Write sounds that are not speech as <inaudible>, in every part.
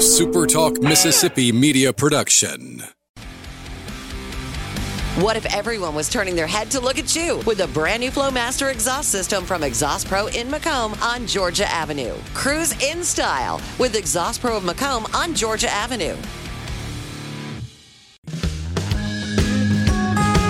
SuperTalk Mississippi media production. What if everyone was turning their head to look at you with a brand new Flowmaster exhaust system from Exhaust Pro in McComb on Georgia Avenue? Cruise in style with Exhaust Pro of McComb on Georgia Avenue.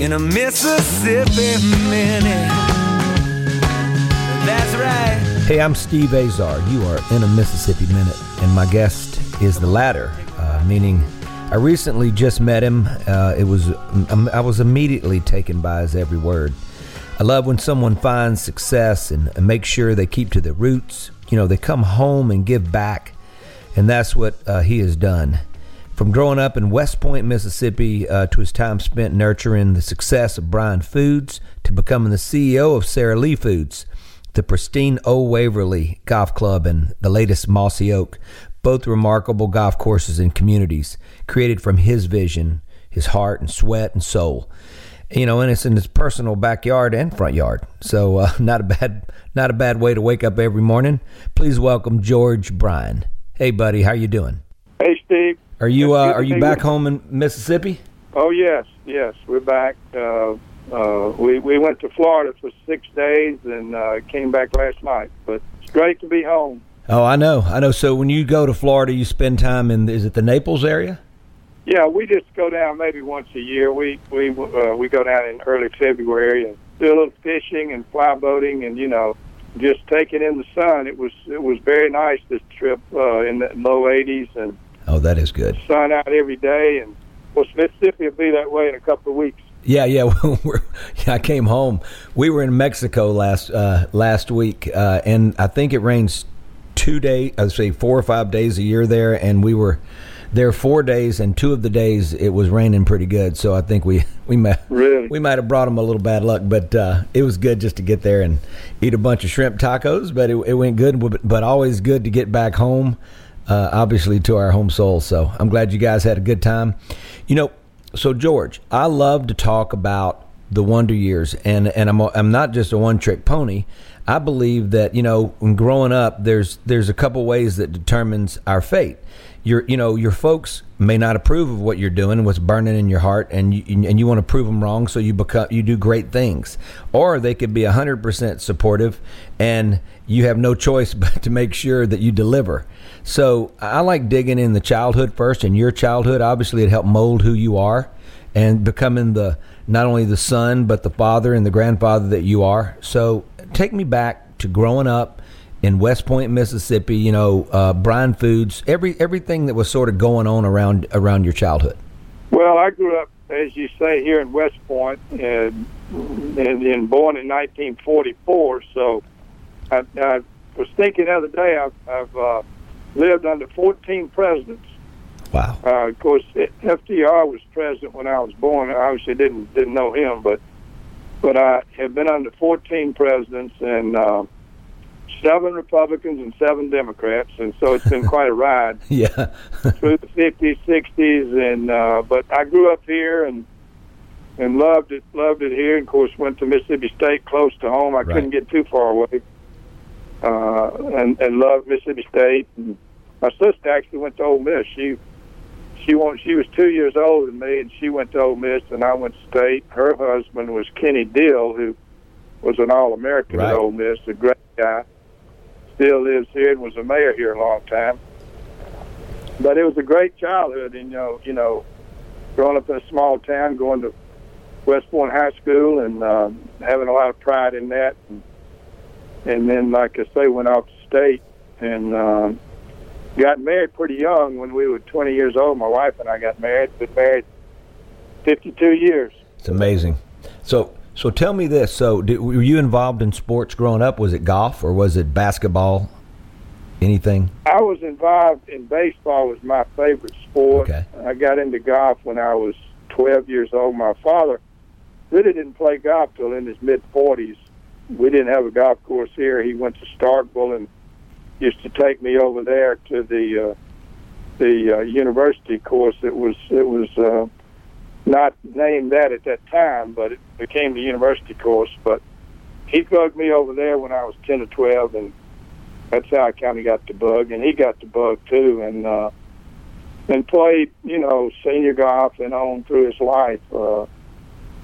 in a Mississippi minute. That's right. Hey, I'm Steve Azar. You are in a Mississippi minute, and my guest is the latter, uh, meaning I recently just met him. Uh, it was um, I was immediately taken by his every word. I love when someone finds success and, and make sure they keep to their roots. You know, they come home and give back, and that's what uh, he has done. From growing up in West Point, Mississippi, uh, to his time spent nurturing the success of Bryan Foods, to becoming the CEO of Sara Lee Foods, the pristine Old Waverly Golf Club, and the latest Mossy Oak, both remarkable golf courses and communities created from his vision, his heart and sweat and soul. You know, and it's in his personal backyard and front yard. So, uh, <laughs> not a bad, not a bad way to wake up every morning. Please welcome George Bryan. Hey, buddy, how you doing? Hey, Steve. Are you uh, are you back home in Mississippi? Oh yes, yes, we're back. Uh, uh, we we went to Florida for six days and uh, came back last night. But it's great to be home. Oh, I know, I know. So when you go to Florida, you spend time in is it the Naples area? Yeah, we just go down maybe once a year. We we uh, we go down in early February and do a little fishing and fly boating and you know just taking in the sun. It was it was very nice this trip uh, in the low 80s and Oh, that is good. Sun out every day, and well, Mississippi will be that way in a couple of weeks. Yeah, yeah. <laughs> yeah, I came home. We were in Mexico last uh, last week, uh, and I think it rains two days. I'd say four or five days a year there, and we were there four days, and two of the days it was raining pretty good. So I think we <laughs> we might really? we might have brought them a little bad luck, but uh, it was good just to get there and eat a bunch of shrimp tacos. But it, it went good. But always good to get back home uh, obviously to our home soul. So I'm glad you guys had a good time. You know, so George, I love to talk about the wonder years, and and I'm I'm not just a one trick pony. I believe that you know, when growing up, there's there's a couple ways that determines our fate. Your you know your folks may not approve of what you're doing what's burning in your heart, and you, and you want to prove them wrong, so you become you do great things, or they could be hundred percent supportive, and you have no choice <laughs> but to make sure that you deliver. So I like digging in the childhood first, and your childhood. Obviously, it helped mold who you are, and becoming the not only the son but the father and the grandfather that you are. So take me back to growing up in West Point, Mississippi. You know, uh, Bryan Foods, every everything that was sort of going on around around your childhood. Well, I grew up, as you say, here in West Point, and and, and born in 1944. So I, I was thinking the other day, I've, I've uh, lived under 14 presidents. Wow. Uh, of course, FDR was president when I was born. I obviously didn't didn't know him, but but I have been under 14 presidents and uh, seven Republicans and seven Democrats, and so it's been <laughs> quite a ride. yeah. through the 50s, 60s, and uh, but I grew up here and and loved it loved it here. And of course, went to Mississippi State, close to home. I right. couldn't get too far away uh, and and loved Mississippi State. And my sister actually went to Ole Miss. She she went, she was two years older than me, and she went to Ole Miss, and I went to State. Her husband was Kenny Dill, who was an All American right. at Ole Miss, a great guy. Still lives here and was a mayor here a long time. But it was a great childhood, and you know, you know, growing up in a small town, going to West Point High School and uh, having a lot of pride in that. And, and then, like I say, went off to state and uh, got married pretty young when we were 20 years old. My wife and I got married. Been married 52 years. It's amazing. So, so tell me this. So, did, were you involved in sports growing up? Was it golf or was it basketball? Anything? I was involved in baseball. Was my favorite sport. Okay. I got into golf when I was 12 years old. My father really didn't play golf till in his mid 40s. We didn't have a golf course here. He went to Starkville and used to take me over there to the uh, the uh, university course. It was it was uh, not named that at that time, but it became the university course. But he drugged me over there when I was 10 or 12, and that's how I kind of got the bug, and he got the bug too, and uh, and played, you know, senior golf and on through his life, uh,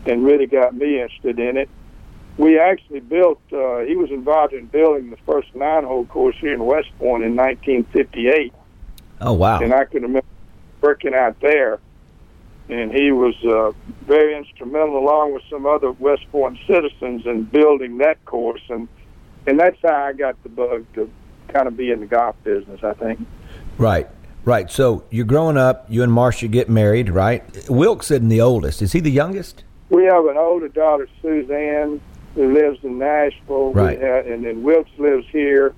and really got me interested in it. We actually built. Uh, he was involved in building the first nine-hole course here in West Point in 1958, Oh wow! and I can remember working out there. And he was uh, very instrumental, along with some other West Point citizens, in building that course. And and that's how I got the bug to kind of be in the golf business. I think. Right, right. So you're growing up. You and Marcia get married, right? Wilkes isn't the oldest. Is he the youngest? We have an older daughter, Suzanne, who lives in Nashville. Right. ha- and then Wilkes lives here.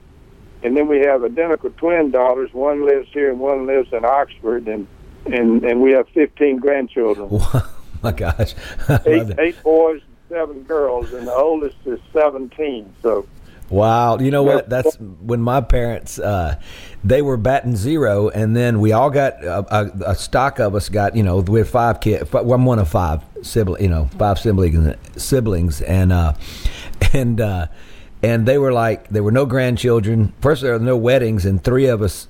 And then we have identical twin daughters. One lives here and one lives in Oxford. And and, and we have 15 grandchildren. <laughs> Oh my gosh! <laughs> Eight, eight boys and seven girls. And the oldest is 17. So Wow, you know what? That's when my parents uh, they were batting zero, and then we all got a, a, a stock of us got you know we had five kids. Well, I'm one of five sibling, you know, five siblings, siblings, and uh, <laughs> and uh, and they were like there were no grandchildren. First, there were no weddings, and three of us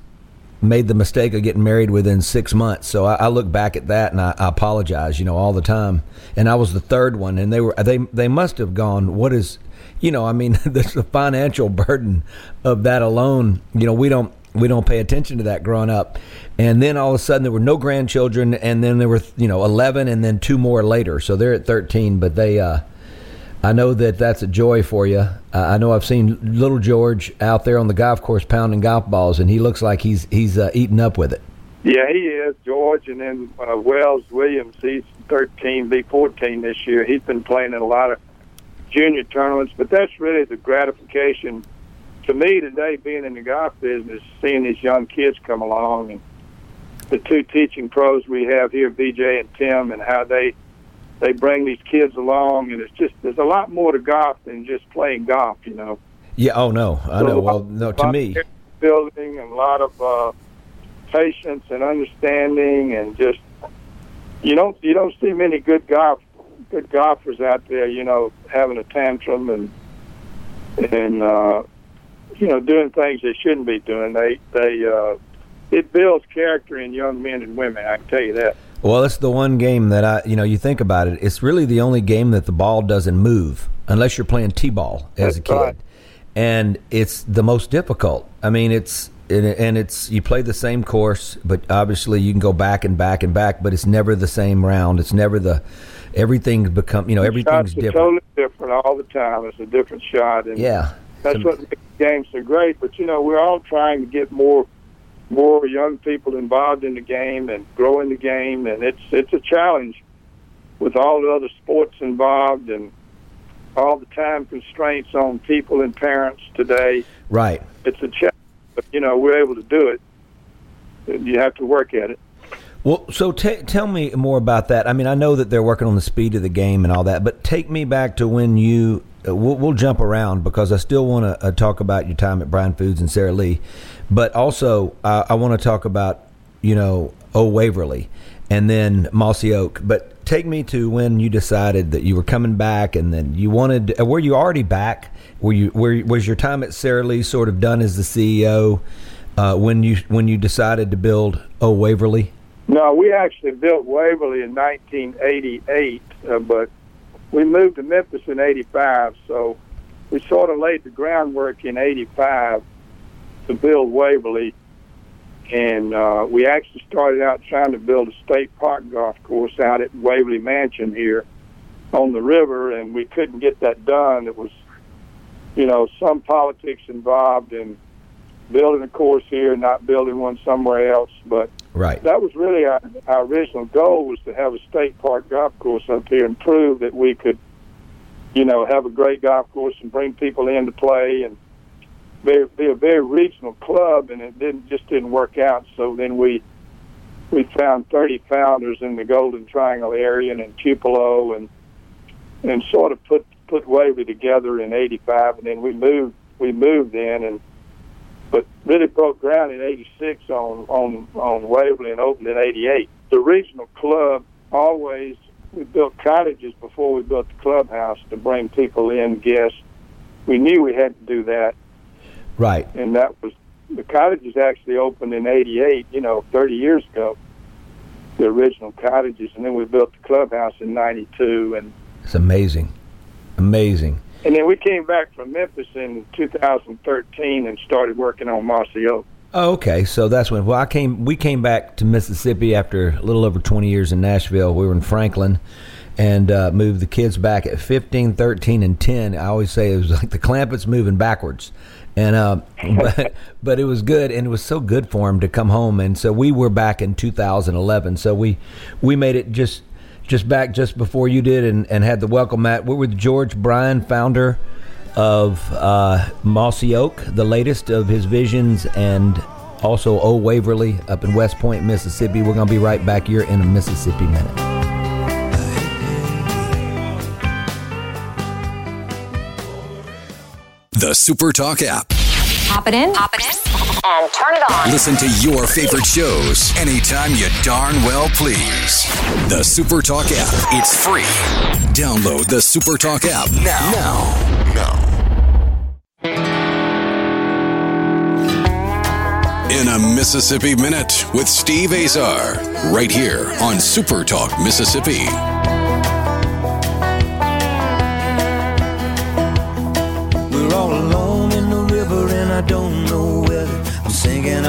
made the mistake of getting married within six months. So I, I look back at that and I, I apologize, you know, all the time. And I was the third one, and they were they they must have gone. What is, you know, I mean, <laughs> there's the financial burden of that alone. You know, we don't we don't pay attention to that growing up. And then all of a sudden there were no grandchildren, and then there were you know 11, and then two more later. So they're at 13, but they. uh I know that that's a joy for you. Uh, I know I've seen little George out there on the golf course pounding golf balls, and he looks like he's he's uh, eating up with it. Yeah, he is George, and then uh, Wells Williams. He's 13, be 14 this year. He's been playing in a lot of junior tournaments, but that's really the gratification to me today, being in the golf business, seeing these young kids come along, and the two teaching pros we have here, BJ and Tim, and how they they bring these kids along, and it's just there's a lot more to golf than just playing golf, you know. Yeah. Oh no. I know. Well, no. To me, building and a lot of uh, patience and understanding, and just you don't you don't see many good golf good golfers out there, you know, having a tantrum and and uh, you know doing things they shouldn't be doing. They they uh, it builds character in young men and women. I can tell you that. well, it's the one game that I, you know, you think about it. It's really the only game that the ball doesn't move unless you're playing t-ball as a kid, right. and it's the most difficult. I mean, it's and it's you play the same course, but obviously you can go back and back and back, but it's never the same round. It's never the everything's become, you know, everything's Shots are different. totally different all the time. It's a different shot, and Yeah. That's what makes the game so great. But you know, we're all trying to get more more young people involved in the game and grow in the game, and it's it's a challenge with all the other sports involved and all the time constraints on people and parents today. Right. It's a challenge, but you know, we're able to do it. You have to work at it. Well, so t- tell me more about that. I mean, I know that they're working on the speed of the game and all that, but take me back to when you. Uh, we'll, we'll jump around because I still want to uh, talk about your time at Bryan Foods and Sara Lee, but also uh, I want to talk about you know O Waverly and then Mossy Oak. But take me to when you decided that you were coming back, and then you wanted. Uh, were you already back? Were you? Were, was your time at Sara Lee sort of done as the CEO uh, when you when you decided to build O Waverly? No, we actually built Waverly in 1988, uh, but we moved to Memphis in 85. So we sort of laid the groundwork in 85 to build Waverly. And uh, we actually started out trying to build a state park golf course out at Waverly Mansion here. on the river, and we couldn't get that done. It was, you know, some politics involved in building a course here, not building one somewhere else. But Right. that was really our, our original goal was to have a state park golf course up here and prove that we could, you know, have a great golf course and bring people in to play and be, be a very regional club. And it didn't just didn't work out. So then we we found 30 founders in the Golden Triangle area and in Tupelo and and sort of put put Waverly together in '85, and then we moved we moved in and really broke ground in '86 on on on Waverly and opened in '88. The regional club always we built cottages before we built the clubhouse to bring people in, guests. We knew we had to do that, Right. and that was the cottages actually opened in '88. You know, 30 years ago. The original cottages, and then we built the clubhouse in '92, and It's amazing. Amazing. And then we came back from Memphis in 2013 and started working on Mossy Oak. Oh, okay. So that's when. Well, I came. We came back to Mississippi after a little over 20 years in Nashville. We were in Franklin, and uh, moved the kids back at 15, 13, and 10. I always say it was like the Clampetts moving backwards, and uh, <laughs> but but it was good, and it was so good for them to come home. And so we were back in 2011. So we we made it just just back just before you did, and, and had the welcome mat. We're with George Bryan, founder of uh, Mossy Oak, the latest of his visions, and also Old Waverly up in West Point, Mississippi. We're going to be right back here in a Mississippi minute. The SuperTalk app. Pop it in. Pop it in. And turn it on. Listen to your favorite shows anytime you darn well please. The SuperTalk app. It's free. Download the SuperTalk app now. Now. In a Mississippi Minute with Steve Azar, right here on SuperTalk Mississippi.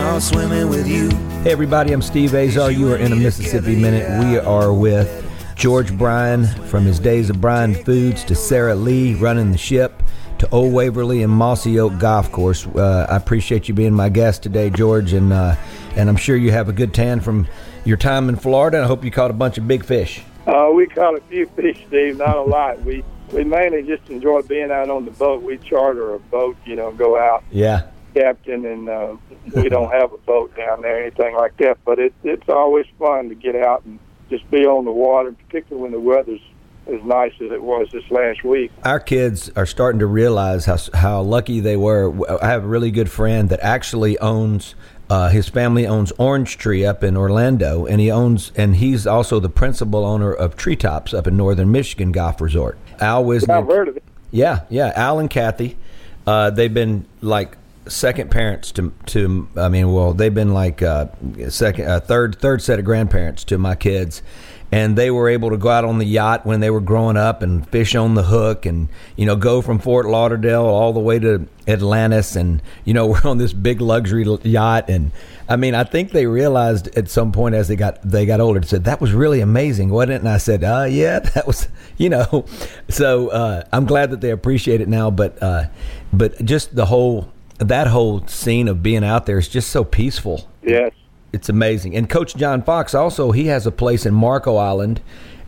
Sinking swimming with you. Hey, everybody, I'm Steve Azar. You are in a Mississippi Minute. We are with George Bryan from his days of Bryan Foods to Sara Lee running the ship to Old Waverly and Mossy Oak Golf Course. Uh, I appreciate you being my guest today, George, and uh, and I'm sure you have a good tan from your time in Florida. I hope you caught a bunch of big fish. Uh, we caught a few fish, Steve, not a lot. We we mainly just enjoy being out on the boat. We charter a boat, you know, go out, Yeah, captain, and uh, we <laughs> don't have a boat down there, anything like that. But it, it's always fun to get out and just be on the water, particularly when the weather's as nice as it was this last week. our kids are starting to realize how how lucky they were. I have a really good friend that actually owns. Uh, his family owns Orange Tree up in Orlando, and he owns and he's also the principal owner of Treetops up in Northern Michigan Golf Resort. Al Wisniewski, I've heard of it. yeah, yeah. Al and Kathy, uh, they've been like second parents to to. I mean, well, they've been like uh, second, uh, third, third set of grandparents to my kids, and they were able to go out on the yacht when they were growing up and fish on the hook, and you know, go from Fort Lauderdale all the way to Atlantis, and you know, <laughs> we're on this big luxury yacht, and I mean, I think they realized at some point as they got they got older, said that was really amazing, wasn't it? And I said, uh, yeah, <laughs> that was, you know. <laughs> So uh, I'm glad that they appreciate it now, but uh, but just the whole that whole scene of being out there is just so peaceful. Yes. It's amazing. And Coach John Fox also he has a place in Marco Island,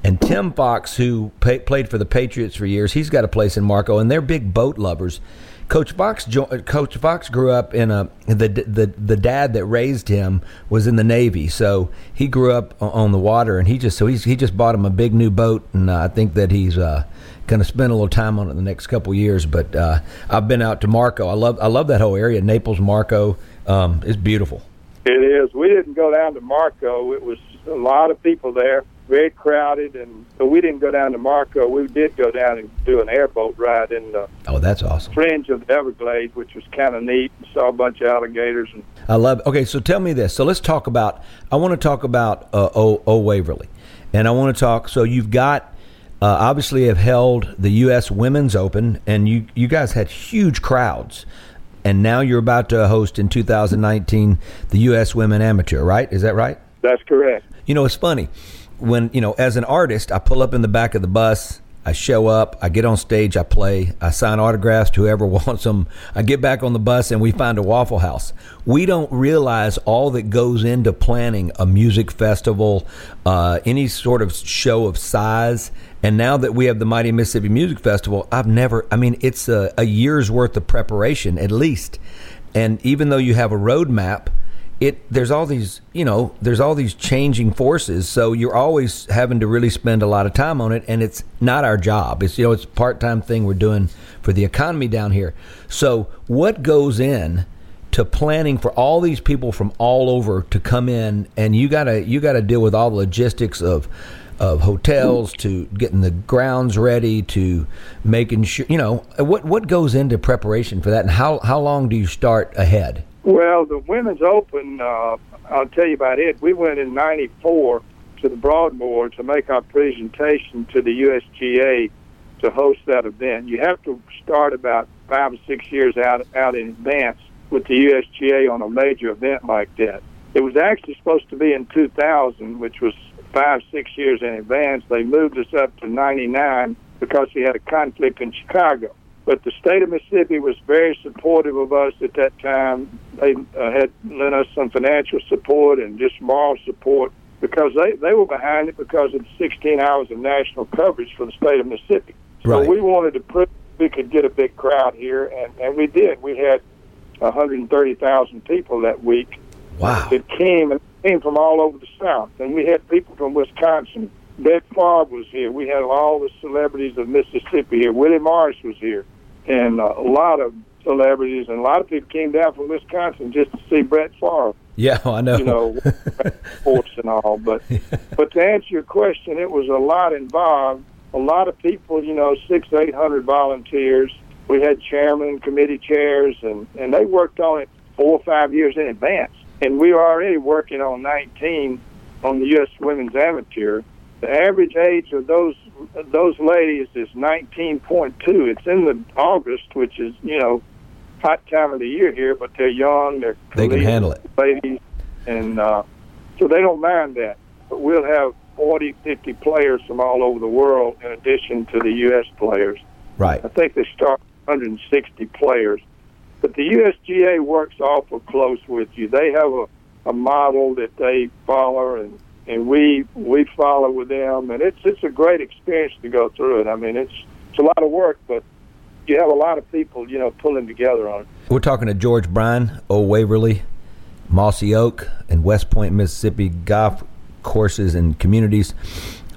and Tim Fox, who pa played for the Patriots for years, he's got a place in Marco, and they're big boat lovers. Coach Fox, jo- Coach Fox grew up in a the the the dad that raised him was in the Navy, so he grew up on the water, and he just so he's he just bought him a big new boat, and uh, I think that he's uh, going to spend a little time on it in the next couple years. But uh, I've been out to Marco. I love I love that whole area, Naples, Marco. Um, it's beautiful. It is. We didn't go down to Marco. It was a lot of people there, very crowded, and so we didn't go down to Marco. We did go down and do an airboat ride in the Oh, that's awesome. fringe of the Everglades, which was kind of neat. Saw a bunch of alligators and I love. It. Okay, so tell me this. So let's talk about. I want to talk about uh, o, o Waverly, and I want to talk. So you've got uh, obviously have held the U.S. Women's Open, and you you guys had huge crowds, and now you're about to host in 2019 the U.S. Women Amateur. Right? Is that right? that's correct. You know, it's funny when you know, as an artist, I pull up in the back of the bus I show up, I get on stage, I play, I sign autographs to whoever <laughs> wants them. I get back on the bus and we find a Waffle House. We don't realize all that goes into planning a music festival, uh, any sort of show of size. And now that we have the Mighty Mississippi Music Festival, I've never, I mean, it's a, a year's worth of preparation at least. And even though you have a roadmap, it there's all these you know there's all these changing forces. So you're always having to really spend a lot of time on it. And it's not our job. It's you know it's a part-time thing we're doing for the economy down here. So what goes in to planning for all these people from all over to come in? And you got to you got to deal with all the logistics of of hotels to getting the grounds ready to making sure you know what what goes into preparation for that and how how long do you start ahead well, the Women's Open, uh, I'll tell you about it. We went in 94 to the Broadmoor to make our presentation to the USGA to host that event. You have to start about five or six years out, out in advance with the USGA on a major event like that. It was actually supposed to be in 2000, which was five, six years in advance. They moved us up to 99 because we had a conflict in Chicago. But the state of Mississippi was very supportive of us at that time. They uh, had lent us some financial support and just moral support because they, they were behind it because of the 16 hours of national coverage for the state of Mississippi. Right. So we wanted to put we could get a big crowd here, and, and we did. We had 130,000 people that week. Wow. It came and came from all over the South, and we had people from Wisconsin. Brett Favre was here. We had all the celebrities of Mississippi here. Willie Morris was here and a lot of celebrities and a lot of people came down from Wisconsin just to see Brett Favre. Yeah, <laughs> I know. You know, sports <laughs> and all. But but to answer your question, it was a lot involved. A lot of people, you know, six eight hundred volunteers. We had chairman, committee chairs, and and they worked on it four or five years in advance. And we were already working on 19 on the U.S. Women's Amateur. The average age of those those ladies is 19.2. It's in the August, which is you know hot time of the year here, but they're young. They're they can handle it, ladies, and uh, so they don't mind that. But we'll have 40, 50 players from all over the world in addition to the U.S. players. Right. I think they start 160 players. But the USGA works awful close with you. They have a, a model that they follow, and and we we follow with them, and it's it's a great experience to go through it. I mean, it's it's a lot of work, but you have a lot of people, you know, pulling together on it. We're talking to George Bryan, Old Waverly, Mossy Oak, and West Point, Mississippi golf courses and communities.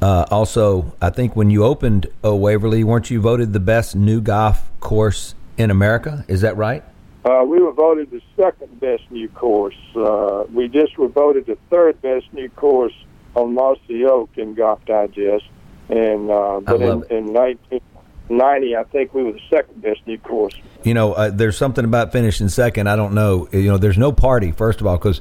Uh, also, I think when you opened Old Waverly, weren't you voted the best new golf course in America? Is that right? Uh, we were voted the second best new course. Uh, we just were voted the third best new course on Mossy Oak in Golf Digest. And uh, but in, in 1990, I think we were the second best new course. You know, uh, there's something about finishing second. I don't know. You know, there's no party first of all because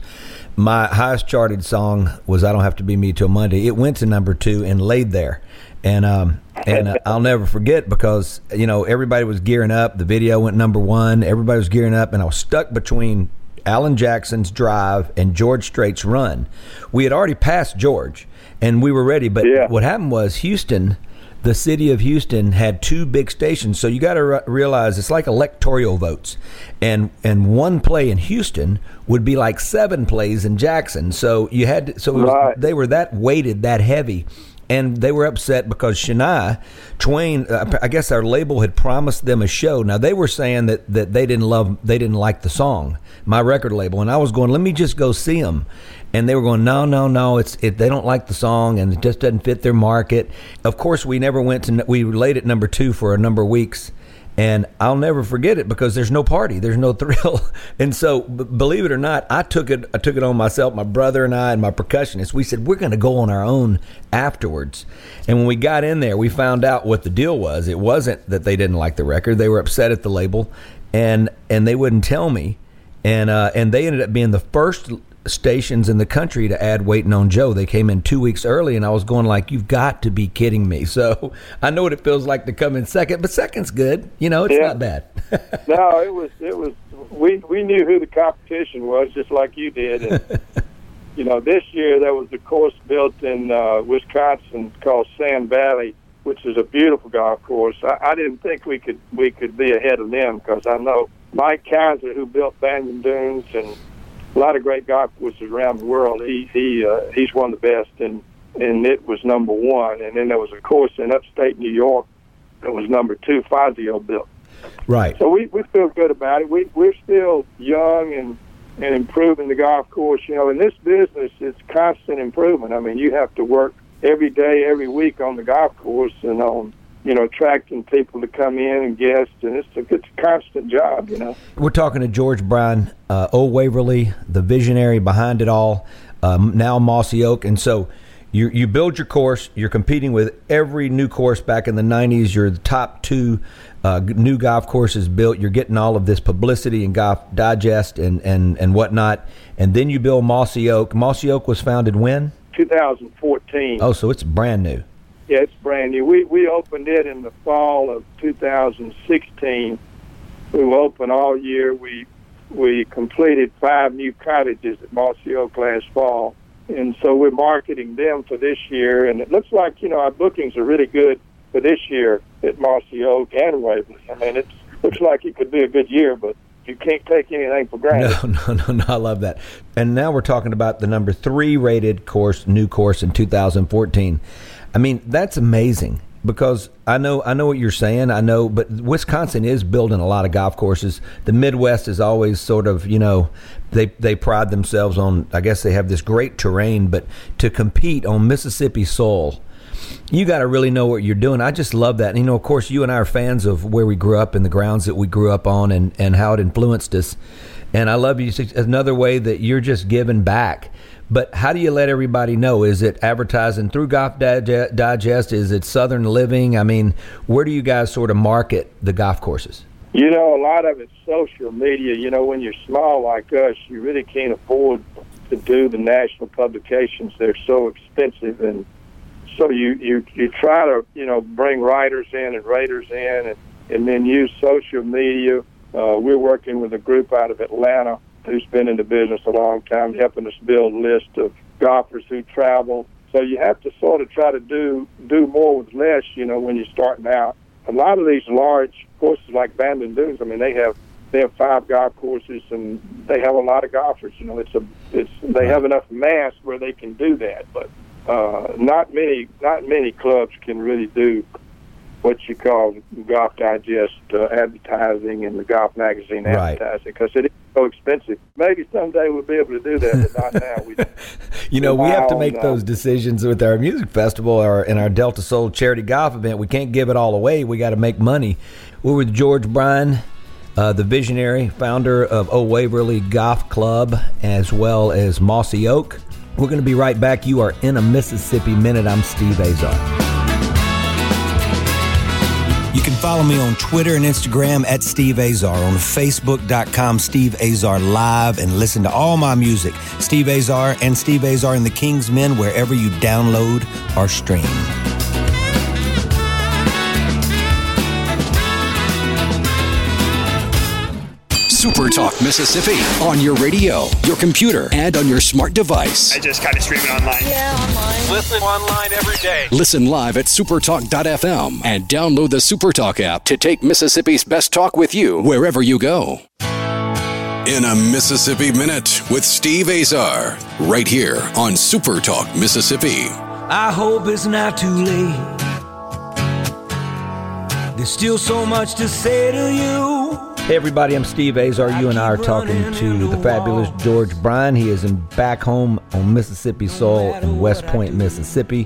my highest charted song was "I Don't Have to Be Me Till Monday." It went to number two and laid there and um, and uh, I'll never forget because you know everybody was gearing up. The video went number one. Everybody was gearing up, and I was stuck between Alan Jackson's drive and George Strait's run. We had already passed George, and we were ready. But yeah. what happened was Houston. The city of Houston had two big stations, so you got to re- realize it's like electoral votes, and and one play in Houston would be like seven plays in Jackson. So you had to, so was, right. they were that weighted, that heavy and they were upset because Shania Twain, uh, I guess our label had promised them a show. Now they were saying that that they didn't love, they didn't like the song, my record label, and I was going, let me just go see them, and they were going, no, no, no, it's it, they don't like the song and it just doesn't fit their market. Of course, we never went to, we laid at number two for a number of weeks and I'll never forget it because there's no party, there's no <laughs> thrill, and so b- believe it or not, I took it. I took it on myself. My brother and I and my percussionist. We said we're going to go on our own afterwards. And when we got in there, we found out what the deal was. It wasn't that they didn't like the record; they were upset at the label, and and they wouldn't tell me. And uh, and they ended up being the first stations in the country to add Waiting on Joe. They came in two weeks early, and I was going like, "You've got to be kidding me!" <laughs> So I know what it feels like to come in second, but second's good. You know, it's Yeah. not bad. <laughs> no, it was it was we we knew who the competition was just like you did. And, <laughs> you know, this year there was a course built in uh, Wisconsin called Sand Valley, which is a beautiful golf course. I, I didn't think we could we could be ahead of them because I know Mike Keiser, who built Bandon Dunes and a lot of great golf courses around the world. He he uh, he's one of the best, and and it was number one. And then there was a course in upstate New York that was number two. Fazio built. Right. So we we feel good about it. We we're still young and and improving the golf course. You know, in this business, it's constant improvement. I mean, you have to work every day, every week on the golf course and on you know, attracting people to come in and guests, and it's a, it's a constant job, you know. We're talking to George Bryan, uh, Old Waverly, the visionary behind it all, um, now Mossy Oak. And so you, you build your course, you're competing with every new course back in the 90s. You're the top two uh, new golf courses built. You're getting all of this publicity and Golf Digest and, and, and whatnot. And then you build Mossy Oak. Mossy Oak was founded when? 2014. Oh, so it's brand new. Yeah, it's brand new. We we opened it in the fall of 2016. We will open all year. We we completed five new cottages at Mossy Oak last fall, and so we're marketing them for this year. And it looks like you know our bookings are really good for this year at Mossy Oak and Waverly. I mean, it looks like it could be a good year, but you can't take anything for granted. No, <laughs> no, no, no. I love that. And now we're talking about the number three rated course, new course in 2014. I mean, that's amazing because I know I know what you're saying. I know, but Wisconsin is building a lot of golf courses. The Midwest is always sort of you know they they pride themselves on. I guess they have this great terrain, but to compete on Mississippi soil. You got to really know what you're doing. I just love that. And, you know, of course, you and I are fans of where we grew up and the grounds that we grew up on and, and how it influenced us. And I love you. Another way that you're just giving back but how do you let everybody know? Is it advertising through Golf Digest? Is it Southern Living? I mean, where do you guys sort of market the golf courses? You know, a lot of it's social media. You know, when you're small like us, you really can't afford to do the national publications. They're so expensive, and so you you you try to you know bring writers in and raters in, and and then use social media. Uh, we're working with a group out of Atlanta who's been in the business a long time, helping us build a list of golfers who travel. So you have to sort of try to do do more with less, you know, when you're starting out. A lot of these large courses like Bandon Dunes, I mean, they have they have five golf courses and they have a lot of golfers. You know, it's a it's they have enough mass where they can do that, but uh, not many not many clubs can really do what you call Golf Digest uh, advertising and the golf magazine right. advertising because it is so expensive. Maybe someday we'll be able to do that, but not now. We, <laughs> you know, we have to make those decisions with our music festival or in our Delta Soul charity golf event. We can't give it all away. We got to make money. We're with George Bryan. Uh, the visionary founder of Old Waverly Golf Club, as well as Mossy Oak. We're going to be right back. You are in a Mississippi Minute. I'm Steve Azar. You can follow me on Twitter and Instagram at Steve Azar, on Facebook.com, Steve Azar Live, and listen to all my music, Steve Azar and Steve Azar and the King's Men, wherever you download or stream. Super Talk Mississippi on your radio, your computer, and on your smart device. I just kind of stream it online. Yeah, online. Listen online every day. Listen live at supertalk.fm and download the Supertalk app to take Mississippi's best talk with you wherever you go. In a Mississippi Minute with Steve Azar, right here on Supertalk Mississippi. I hope it's not too late. There's still so much to say to you. Hey everybody, I'm Steve Azar. You and I are talking to the fabulous George Bryan. He is in back home on Mississippi soil in West Point, Mississippi,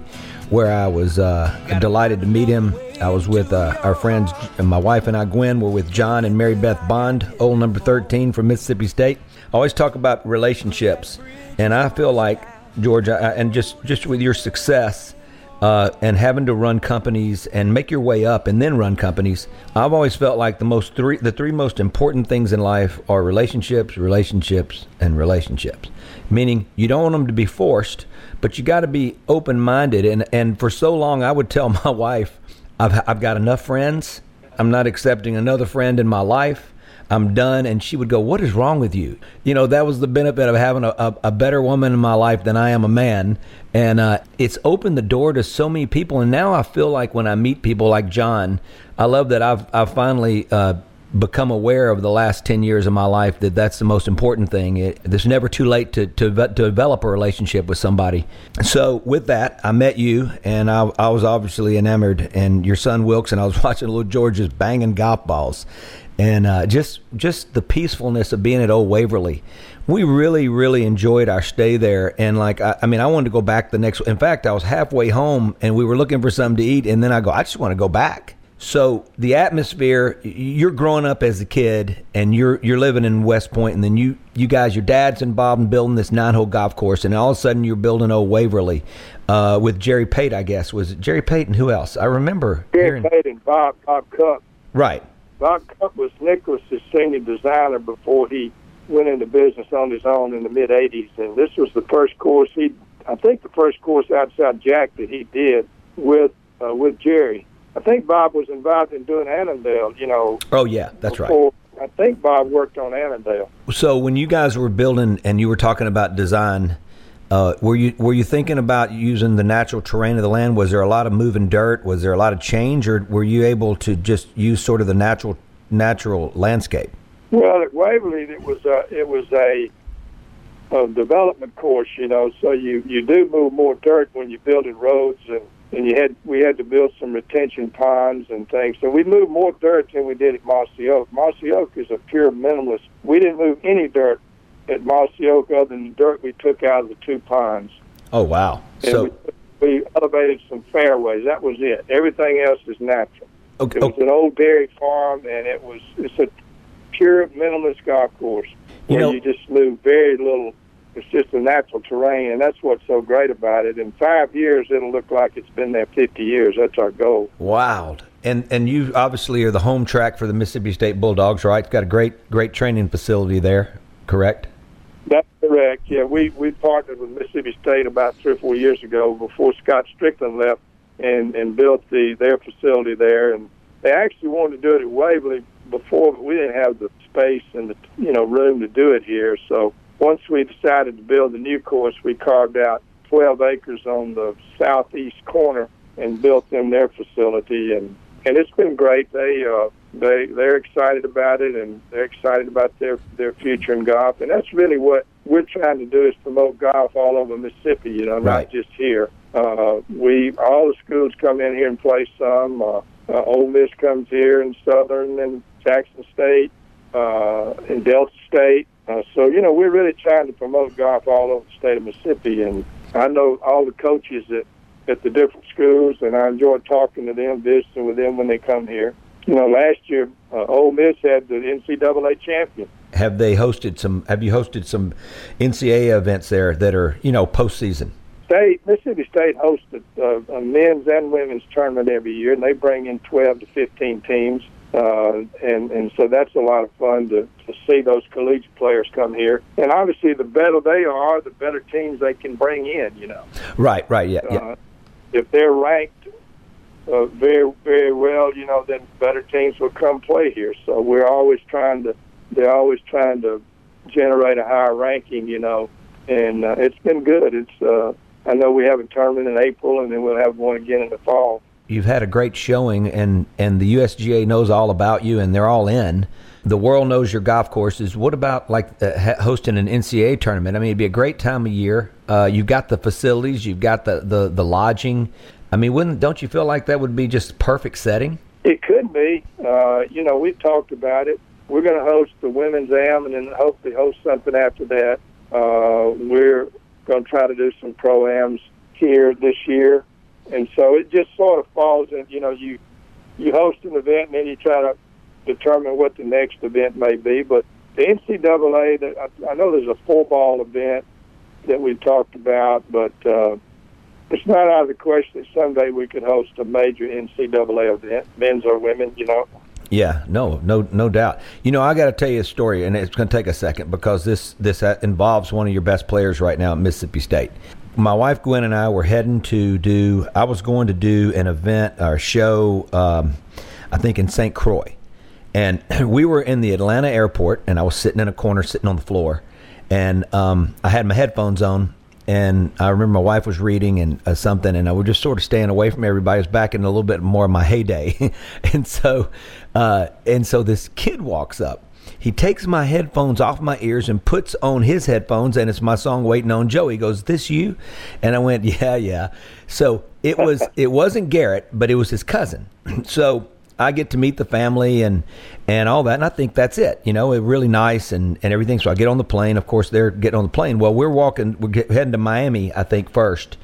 where I was uh, delighted to meet him. I was with uh, our friends, and my wife and I, Gwen, were with John and Mary Beth Bond, old number 13 from Mississippi State. I always talk about relationships, and I feel like George, I, and just just with your success uh, and having to run companies and make your way up and then run companies, I've always felt like the most three the three most important things in life are relationships, relationships, and relationships. Meaning you don't want them to be forced, but you got to be open minded. And and for so long, I would tell <laughs> my wife, I've I've got enough friends. I'm not accepting another friend in my life. I'm done. And she would go, What is wrong with you? You know, that was the benefit of having a, a, a better woman in my life than I am a man. And uh, it's opened the door to so many people. And now I feel like when I meet people like John, I love that I've, I've finally uh, become aware of the last 10 years of my life that that's the most important thing. It, it's never too late to, to, to develop a relationship with somebody. So, with that, I met you and I, I was obviously enamored. And your son Wilkes, and I was <laughs> watching little George's banging golf balls. And uh, just just the peacefulness of being at Old Waverly, we really really enjoyed our stay there. And like I, I mean, I wanted to go back the next. In fact, I was halfway home and we were looking for something to eat, and then I go, I just want to go back so the atmosphere, you're growing up as a kid, and you're you're living in West Point, and then you you guys, your dad's involved in building this nine hole golf course, and all of a sudden you're building Old Waverly uh, with Jerry Pate, I guess. Was it Jerry Pate and who else? I remember Jerry hearing... Pate and Bob Bob Cupp. Right. Bob Cupp was Nicklaus's senior designer before he went into business on his own in the mid '80s, and this was the first course he, I think, the first course outside Jack that he did with uh, with Jerry I think Bob was involved in doing Annandale. You know. Oh yeah, that's before, right. I think Bob worked on Annandale. So when you guys were building and you were talking about design, uh, were you were you thinking about using the natural terrain of the land? Was there a lot of moving dirt? Was there a lot of change, or were you able to just use sort of the natural natural landscape? Well, at Waverly, it was a, it was a, a development course, you know. So you you do move more dirt when you're building roads and and you had we had to build some retention ponds and things. So we moved more dirt than we did at Mossy Oak. Mossy Oak is a pure minimalist. We didn't move any dirt at Mossy Oak other than the dirt we took out of the two ponds. Oh wow! And so we, we elevated some fairways. That was it. Everything else is natural. Okay. It was oh. an old dairy farm, and it was it's a pure minimalist golf course where you, know, you just move very little it's just a natural terrain, and that's what's so great about it. In five years, it'll look like it's been there 50 years. That's our goal. Wow. And and you obviously are the home track for the Mississippi State Bulldogs, right? It's got a great great training facility there, correct? That's correct. Yeah, we we partnered with Mississippi State about three or four years ago before Scott Stricklin left, and and built the their facility there. And they actually wanted to do it at Waverly before, but we didn't have the space and the you know room to do it here. So once we decided to build the new course, we carved out 12 acres on the southeast corner and built them their facility, and and it's been great. They uh, they they're excited about it, and they're excited about their their future in golf, and that's really what we're trying to do is promote golf all over Mississippi. You know, right. not just here. Uh, we all the schools come in here and play some. Uh, uh, Ole Miss comes here, and Southern, and Jackson State, uh, and Delta State uh, so, you know, we're really trying to promote golf all over the state of Mississippi. And I know all the coaches at, at the different schools, and I enjoy talking to them, visiting with them when they come here. You know, last year, uh, Ole Miss had the NCAA champion. Have they hosted some? Have you hosted some NCAA events there that are you know postseason? State Mississippi State hosted a, a men's and women's tournament every year, and they bring in twelve to fifteen teams. Uh, and and so that's a lot of fun to, to see those collegiate players come here. And obviously, the better they are, the better teams they can bring in. You know. Right. Right. Yeah. yeah. If they're ranked uh, very very well, you know, then better teams will come play here. So we're always trying to they're always trying to generate a higher ranking. You know, and uh, it's been good. It's uh, I know we have a tournament in April, and then we'll have one again in the fall you've had a great showing, and and the USGA knows all about you, and they're all in. The world knows your golf courses. What about like uh, hosting an NCAA tournament? I mean, it'd be a great time of year. Uh, you've got the facilities, you've got the, the, the lodging. I mean, wouldn't don't you feel like that would be just perfect setting? It could be. Uh, you know, we've talked about it. We're going to host the women's am, and then hopefully host something after that. Uh, we're going to try to do some pro ams here this year and so it just sort of falls in. You know, you you host an event and then you try to determine what the next event may be. But the NCAA, I, know there's a four ball event that we've talked about, but uh, it's not out of the question that someday we could host a major NCAA event, men's or women. You know. Yeah, no, no, no doubt. You know, I got to tell you a story, and it's going to take a second because this this involves one of your best players right now at Mississippi State my wife Gwen and I were heading to do. I was going to do an event or show, um, I think in St. Croix, And <clears throat> we were in the Atlanta airport, and I was sitting in a corner, sitting on the floor, and um, I had my headphones on, and I remember my wife was reading and uh, something, and I was just sort of staying away from everybody. I was back in a little bit more of my heyday, <laughs> and so, uh, and so this kid walks up. He takes my headphones off my ears and puts on his headphones, and it's my song "Waiting on Joe." He goes, "This you?" And I went, "Yeah, yeah." So it was. it wasn't Garrett, but it was his cousin. <clears throat> so I get to meet the family and and all that, and I think that's it. You know, it really nice and and everything. So I get on the plane. Of course, they're getting on the plane. Well, we're walking. We're get, heading to Miami, I think first,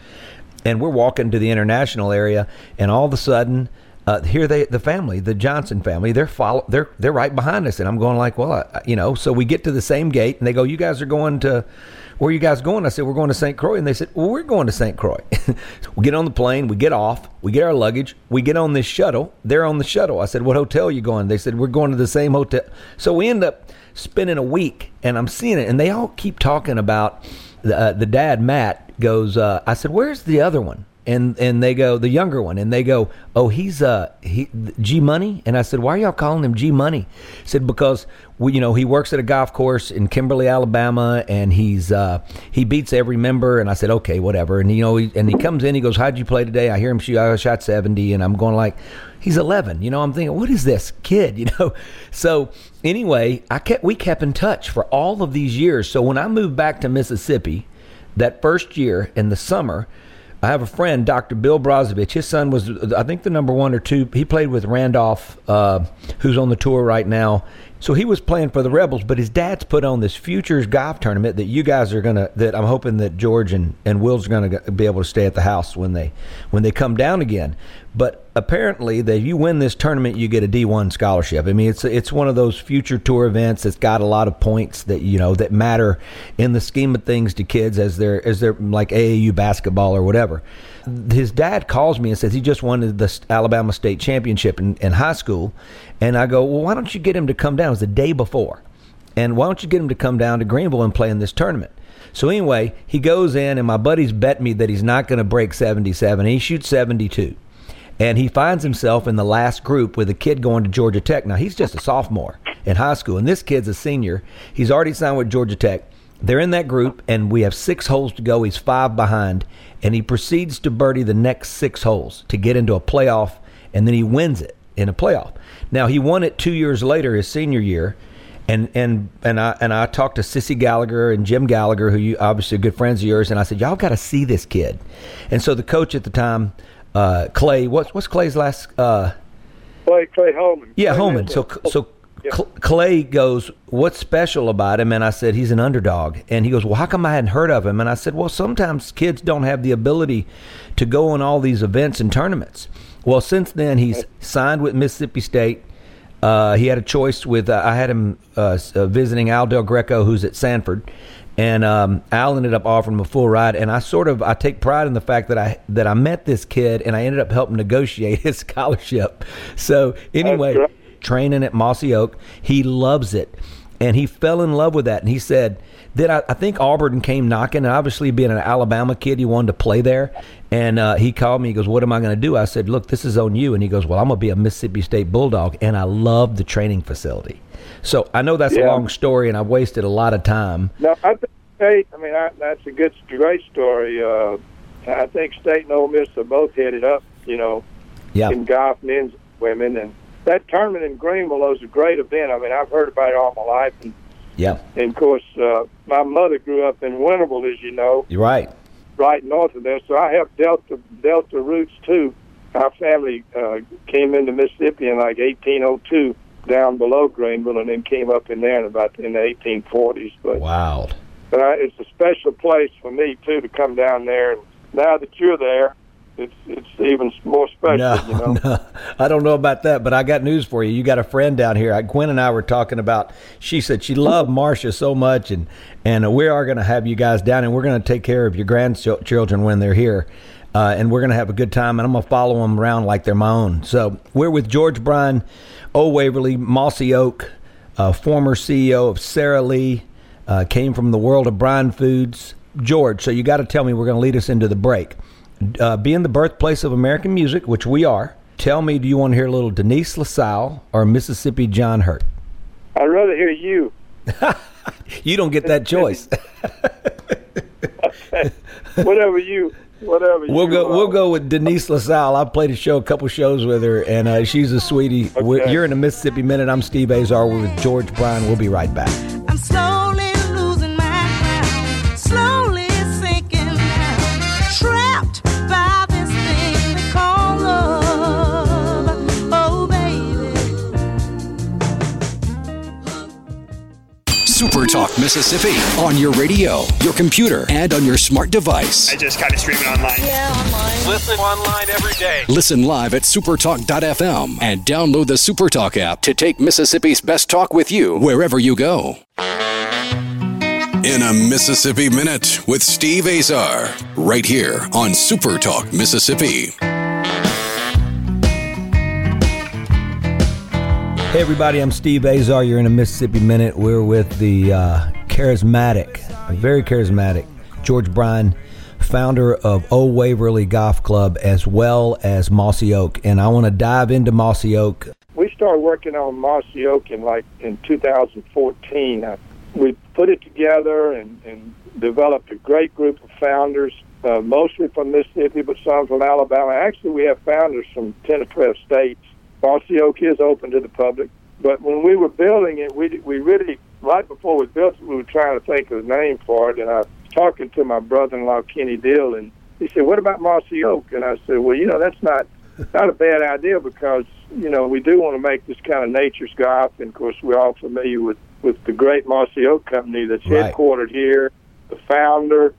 and we're walking to the international area, and all of a sudden. Uh, here they the family the Johnson family they're follow they're they're right behind us and I'm going like well I, you know so we get to the same gate and they go you guys are going to where are you guys going? I said, we're going to St. Croix. And they said, well, we're going to St. Croix. <laughs> we get on the plane, we get off, we get our luggage, we get on this shuttle. They're on the shuttle. I said, what hotel are you going? They said, we're going to the same hotel. So we end up spending a week and I'm seeing it. And they all keep talking about the, uh, the dad, Matt, goes, uh, I said, where's the other one? And and they go the younger one and they go oh he's uh he G Money? And I said why are y'all calling him G Money? He said because we, you know he works at a golf course in Kimberly Alabama and he's uh he beats every member. And I said okay whatever. And you know he, and he comes in he goes how'd you play today? I hear him shoot I shot 70 and I'm going like he's 11 you know I'm thinking what is this kid? <laughs> You know? So anyway I kept we kept in touch for all of these years. So when I moved back to Mississippi that first year in the summer I have a friend, Dr. Bill Brazovich. His son was, I think, the number one or two. He played with Randolph, uh, who's on the tour right now. So he was playing for the Rebels, but his dad's put on this futures golf tournament that you guys are gonna. That I'm hoping that George and, and Will's gonna be able to stay at the house when they when they come down again. But apparently, that you win this tournament, you get a D1 scholarship. I mean, it's it's one of those future tour events that's got a lot of points that you know that matter in the scheme of things to kids as they're as they're like AAU basketball or whatever his dad calls me and says he just won the Alabama state championship in, in high school, and I go, well, why don't you get him to come down? It was the day before, and why don't you get him to come down to Greenville and play in this tournament? So anyway, he goes in, and my buddies bet me that he's not going to break 77. He shoots 72. And he finds himself in the last group with a kid going to Georgia Tech. Now, he's just a sophomore in high school, and this kid's a senior. He's already signed with Georgia Tech. They're in that group, and we have six holes to go. He's five behind, and he proceeds to birdie the next six holes to get into a playoff, and then he wins it in a playoff. Now he won it two years later, his senior year, and and and I and I talked to Cissye Gallagher and Jim Gallagher, who you obviously are good friends of yours, and I said y'all got to see this kid. And so the coach at the time, uh, Clay, what's what's Clay's last? Uh, Clay Clay Homan. Yeah, Clay Homan. So so Clay goes, What's special about him? And I said, He's an underdog. And he goes, Well, how come I hadn't heard of him? And I said, Well, sometimes kids don't have the ability to go on all these events and tournaments. Well, since then, he's signed with Mississippi State. Uh, he had a choice with, uh, I had him uh, uh visiting Al Del Greco, who's at Samford. And um, Al ended up offering him a full ride, and I sort of I take pride in the fact that I that I met this kid, and I ended up helping negotiate <laughs> his scholarship. So anyway, training at Mossy Oak. He loves it. And he fell in love with that. And he said, that I, I, think Auburn came knocking, and obviously being an Alabama kid, he wanted to play there. And uh, he called me. He goes, "What am I going to do?" I said, "Look, this is on you." And he goes, "Well, I'm going to be a Mississippi State Bulldog." And I love the training facility. So I know that's yeah. a long story, and I've wasted a lot of time. No, I think State. I mean, I, that's a good, great story. Uh, I think State and Ole Miss are both headed up. You know, yeah. in golf, men's, women, and that tournament in Greenville was a great event. I mean, I've heard about it all my life. And, yeah. And of course, uh, my mother grew up in Winterville, as you know. You're right. Right north of there. So I have Delta Delta roots too. Our family uh, came into Mississippi in like 1802 down below Greenville, and then came up in there in about in the 1840s. But wow. But I, it's a special place for me too to come down there. And now that you're there, it's it's even more special. No, you know? <laughs> no, I don't know about that, but I got news for you. You got a friend down here. I, Gwen and I were talking about. She said she loved Marsha so much, and and we are going to have you guys down, and we're going to take care of your grandchildren when they're here. Uh, and we're going to have a good time, and I'm going to follow them around like they're my own. So we're with George Bryan, Old Waverly, Mossy Oak, uh, former CEO of Sara Lee, uh, came from the world of Bryan Foods. George, so you got to tell me we're going to lead us into the break uh, being the birthplace of American music, which we are, Tell me, do you want to hear a little Denise LaSalle or Mississippi John Hurt? I'd rather hear you. <laughs> you don't get that choice. <laughs> <laughs> whatever you, whatever. We'll you go. We'll uh, go with Denise LaSalle. I've played a show, a couple shows with her, and uh, she's a sweetie. Okay. You're in the Mississippi Minute. I'm Steve Azar. We're with George Bryan. We'll be right back. Super Talk Mississippi on your radio, your computer, and on your smart device. I just kind of stream it online. Listen online every day. Listen live at supertalk.fm and download the Supertalk app to take Mississippi's best talk with you wherever you go. In a Mississippi Minute with Steve Azar, right here on Supertalk Mississippi. Hey, everybody, I'm Steve Azar. You're in a Mississippi Minute. We're with the uh, charismatic, very charismatic George Bryan, founder of Old Waverly Golf Club, as well as Mossy Oak. And I want to dive into Mossy Oak. we started working on Mossy Oak in like in 2014. Uh, we put it together and, and developed a great group of founders, uh, mostly from Mississippi, but some from Alabama. Actually, we have founders from 10 or 12 states. Mossy Oak is open to the public, but when we were building it, we we really right before we built it, we were trying to think of a name for it, and I was talking to my brother-in-law Kenny Dill, and he said, "What about Mossy Oak?" And I said, "Well, you know, that's not not a bad idea because you know we do want to make this kind of nature's golf, and of course we're all familiar with with the great Mossy Oak company that's Right. headquartered here. The founder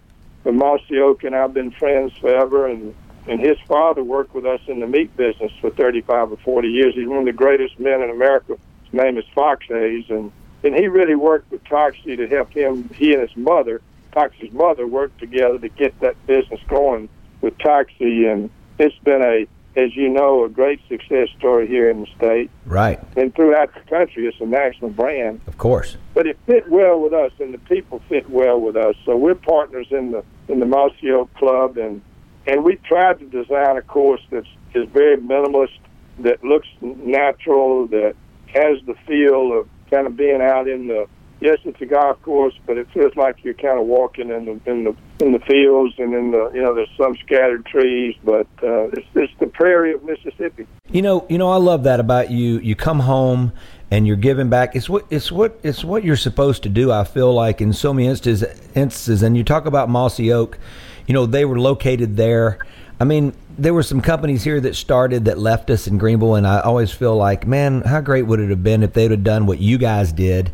of Mossy Oak and I've been friends forever, and and his father worked with us in the meat business for 35 or 40 years. He's one of the greatest men in America. His name is Fox Hayes, and and he really worked with Toxey to help him. He and his mother, Toxey's mother, worked together to get that business going with Toxey, and it's been a, as you know, a great success story here in the state Right, and throughout the country. It's a national brand of course. but it fit well with us, and the people fit well with us. So we're partners in the in the Mossy Oak Club, and and we tried to design a course that's is very minimalist, that looks natural, that has the feel of kind of being out in the. Yes, it's a golf course, but it feels like you're kind of walking in the in the in the fields and in the you know there's some scattered trees, but uh, it's it's the prairie of Mississippi. You know, you know, I love that about you. You come home and you're giving back. It's what it's what it's what you're supposed to do. I feel like in so many instances, instances, and you talk about Mossy Oak. You know, they were located there. I mean, there were some companies here that started that left us in Greenville, and I always feel like, man, how great would it have been if they'd have done what you guys did,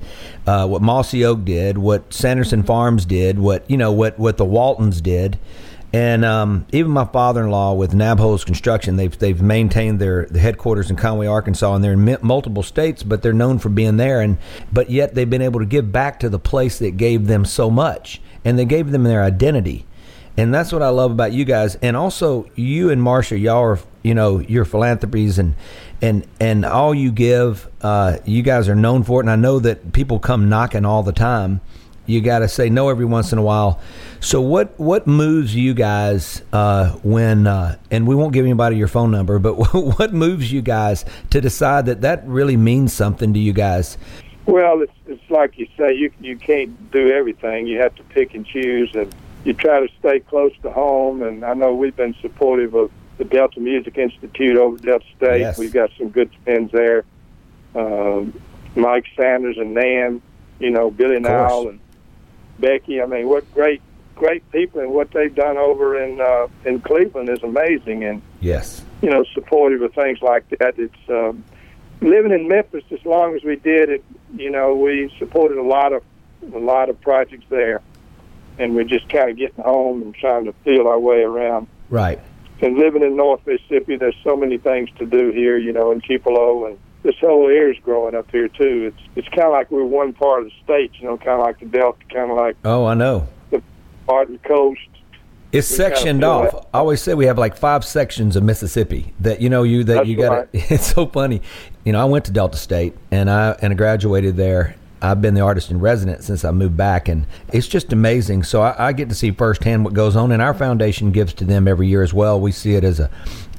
uh, what Mossy Oak did, what Sanderson Farms did, what you know, what what the Waltons did. And um, even my father-in-law with Nabholz Construction, they've they've maintained their the headquarters in Conway, Arkansas, and they're in multiple states, but they're known for being there. And but yet they've been able to give back to the place that gave them so much, and they gave them their identity. And that's what I love about you guys, and also you and Marsha, y'all are you know your philanthropies and and and all you give, uh, you guys are known for it. And I know that people come knocking all the time you got to say no every once in a while. So what what moves you guys uh, when uh, and we won't give anybody your phone number, but <laughs> what moves you guys to decide that that really means something to you guys? Well, it's it's like you say, you you can't do everything. You have to pick and choose, and you try to stay close to home. And I know we've been supportive of the Delta Music Institute over at Delta State. Yes. We've got some good friends there. Um, Mike Sanders and Nan, you know, Billy. Nile and Becky. I mean, what great great people, and what they've done over in uh, in Cleveland is amazing. And Yes, you know, supportive of things like that. It's um, living in Memphis as long as we did it. You know, we supported a lot of a lot of projects there, and we're just kind of getting home and trying to feel our way around. right. And living in North Mississippi, there's so many things to do here. You know, in Tupelo, and this whole area's growing up here too. It's it's kind of like we're one part of the state. You know, kind of like the Delta, kind of like Oh, I know. The part of the coast. It's We sectioned off. that. I always say we have like five sections of Mississippi that you know you that That's you got. right. <laughs> It's so funny. You know, I went to Delta State and I and I graduated there. I've been the artist in residence since I moved back, and it's just amazing. So I, I get to see firsthand what goes on, and our foundation gives to them every year as well. We see it as a,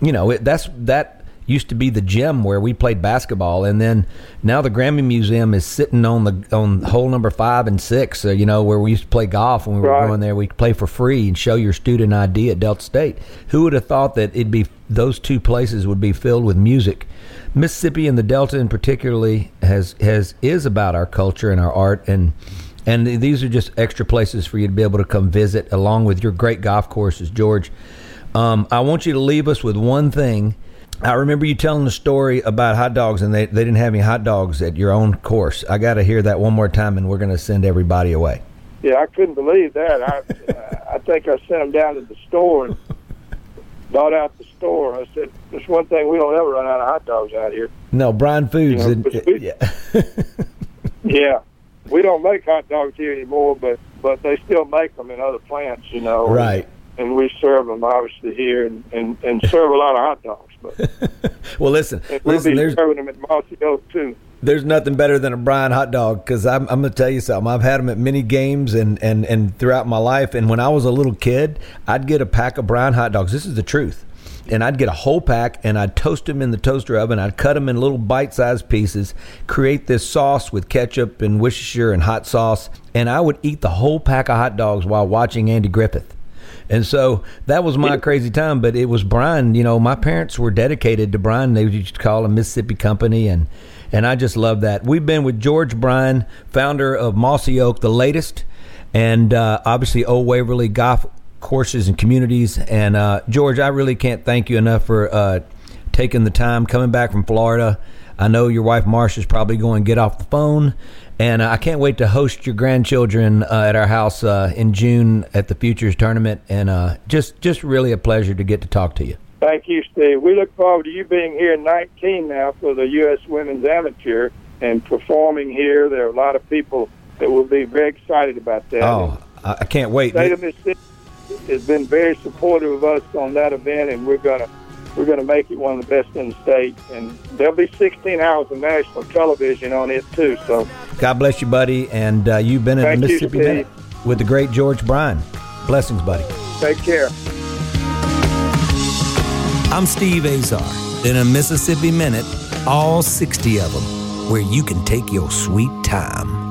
you know, it, that's that used to be the gym where we played basketball, and then now the Grammy Museum is sitting on the on hole number five and six. Uh, you know where we used to play golf when we were Right. going there. We could play for free and show your student ID at Delta State. Who would have thought that it'd be those two places would be filled with music? Mississippi and the Delta, in particularly, has has is about our culture and our art and. And these are just extra places for you to be able to come visit, along with your great golf courses, George. Um, I want you to leave us with one thing. I remember you telling the story about hot dogs, and they, they didn't have any hot dogs at your own course. I got to hear that one more time, and we're going to send everybody away. Yeah, I couldn't believe that. I I think I sent them down to the store and bought out the store. I said, "There's one thing we don't ever run out of hot dogs out here." No, Bryan Foods. Yeah, and- we- yeah. <laughs> Yeah, we don't make hot dogs here anymore, but but they still make them in other plants, you know. Right. And we serve them obviously here, and and, and serve a lot of hot dogs. But <laughs> Well, listen, and we'll listen. be There's serving them at Mossy Oak too. there's nothing better than a Bryan hot dog because I'm, I'm going to tell you something. I've had them at many games and, and, and throughout my life. And when I was a little kid, I'd get a pack of Bryan hot dogs. This is the truth. And I'd get a whole pack and I'd toast them in the toaster oven. I'd cut them in little bite sized pieces, create this sauce with ketchup and Worcestershire and hot sauce. And I would eat the whole pack of hot dogs while watching Andy Griffith. And so that was my crazy time. But it was Bryan. You know, my parents were dedicated to Bryan. They used to call him Mississippi Company, and and I just love that. We've been with George Bryan, founder of Mossy Oak, the latest, and uh, obviously Old Waverly Golf Courses and Communities. And uh, George, I really can't thank you enough for uh, taking the time coming back from Florida. I know your wife Marsha's probably going to get off the phone, and uh, I can't wait to host your grandchildren uh, at our house uh, in June at the Futures Tournament. And uh, just just really a pleasure to get to talk to you. Thank you, Steve. We look forward to you being here in 19 now for the U.S. Women's Amateur and performing here. There are a lot of people that will be very excited about that. Oh, I can't wait. state of Mississippi has been very supportive of us on that event, and we're gonna we're gonna make it one of the best in the state. And there'll be 16 hours of national television on it too. So God bless you, buddy. And uh, you've been in Thank the Mississippi Steve. Minute with the great George Bryan. Blessings, buddy. take care. I'm Steve Azar. In a Mississippi Minute, all 60 of them, where you can take your sweet time.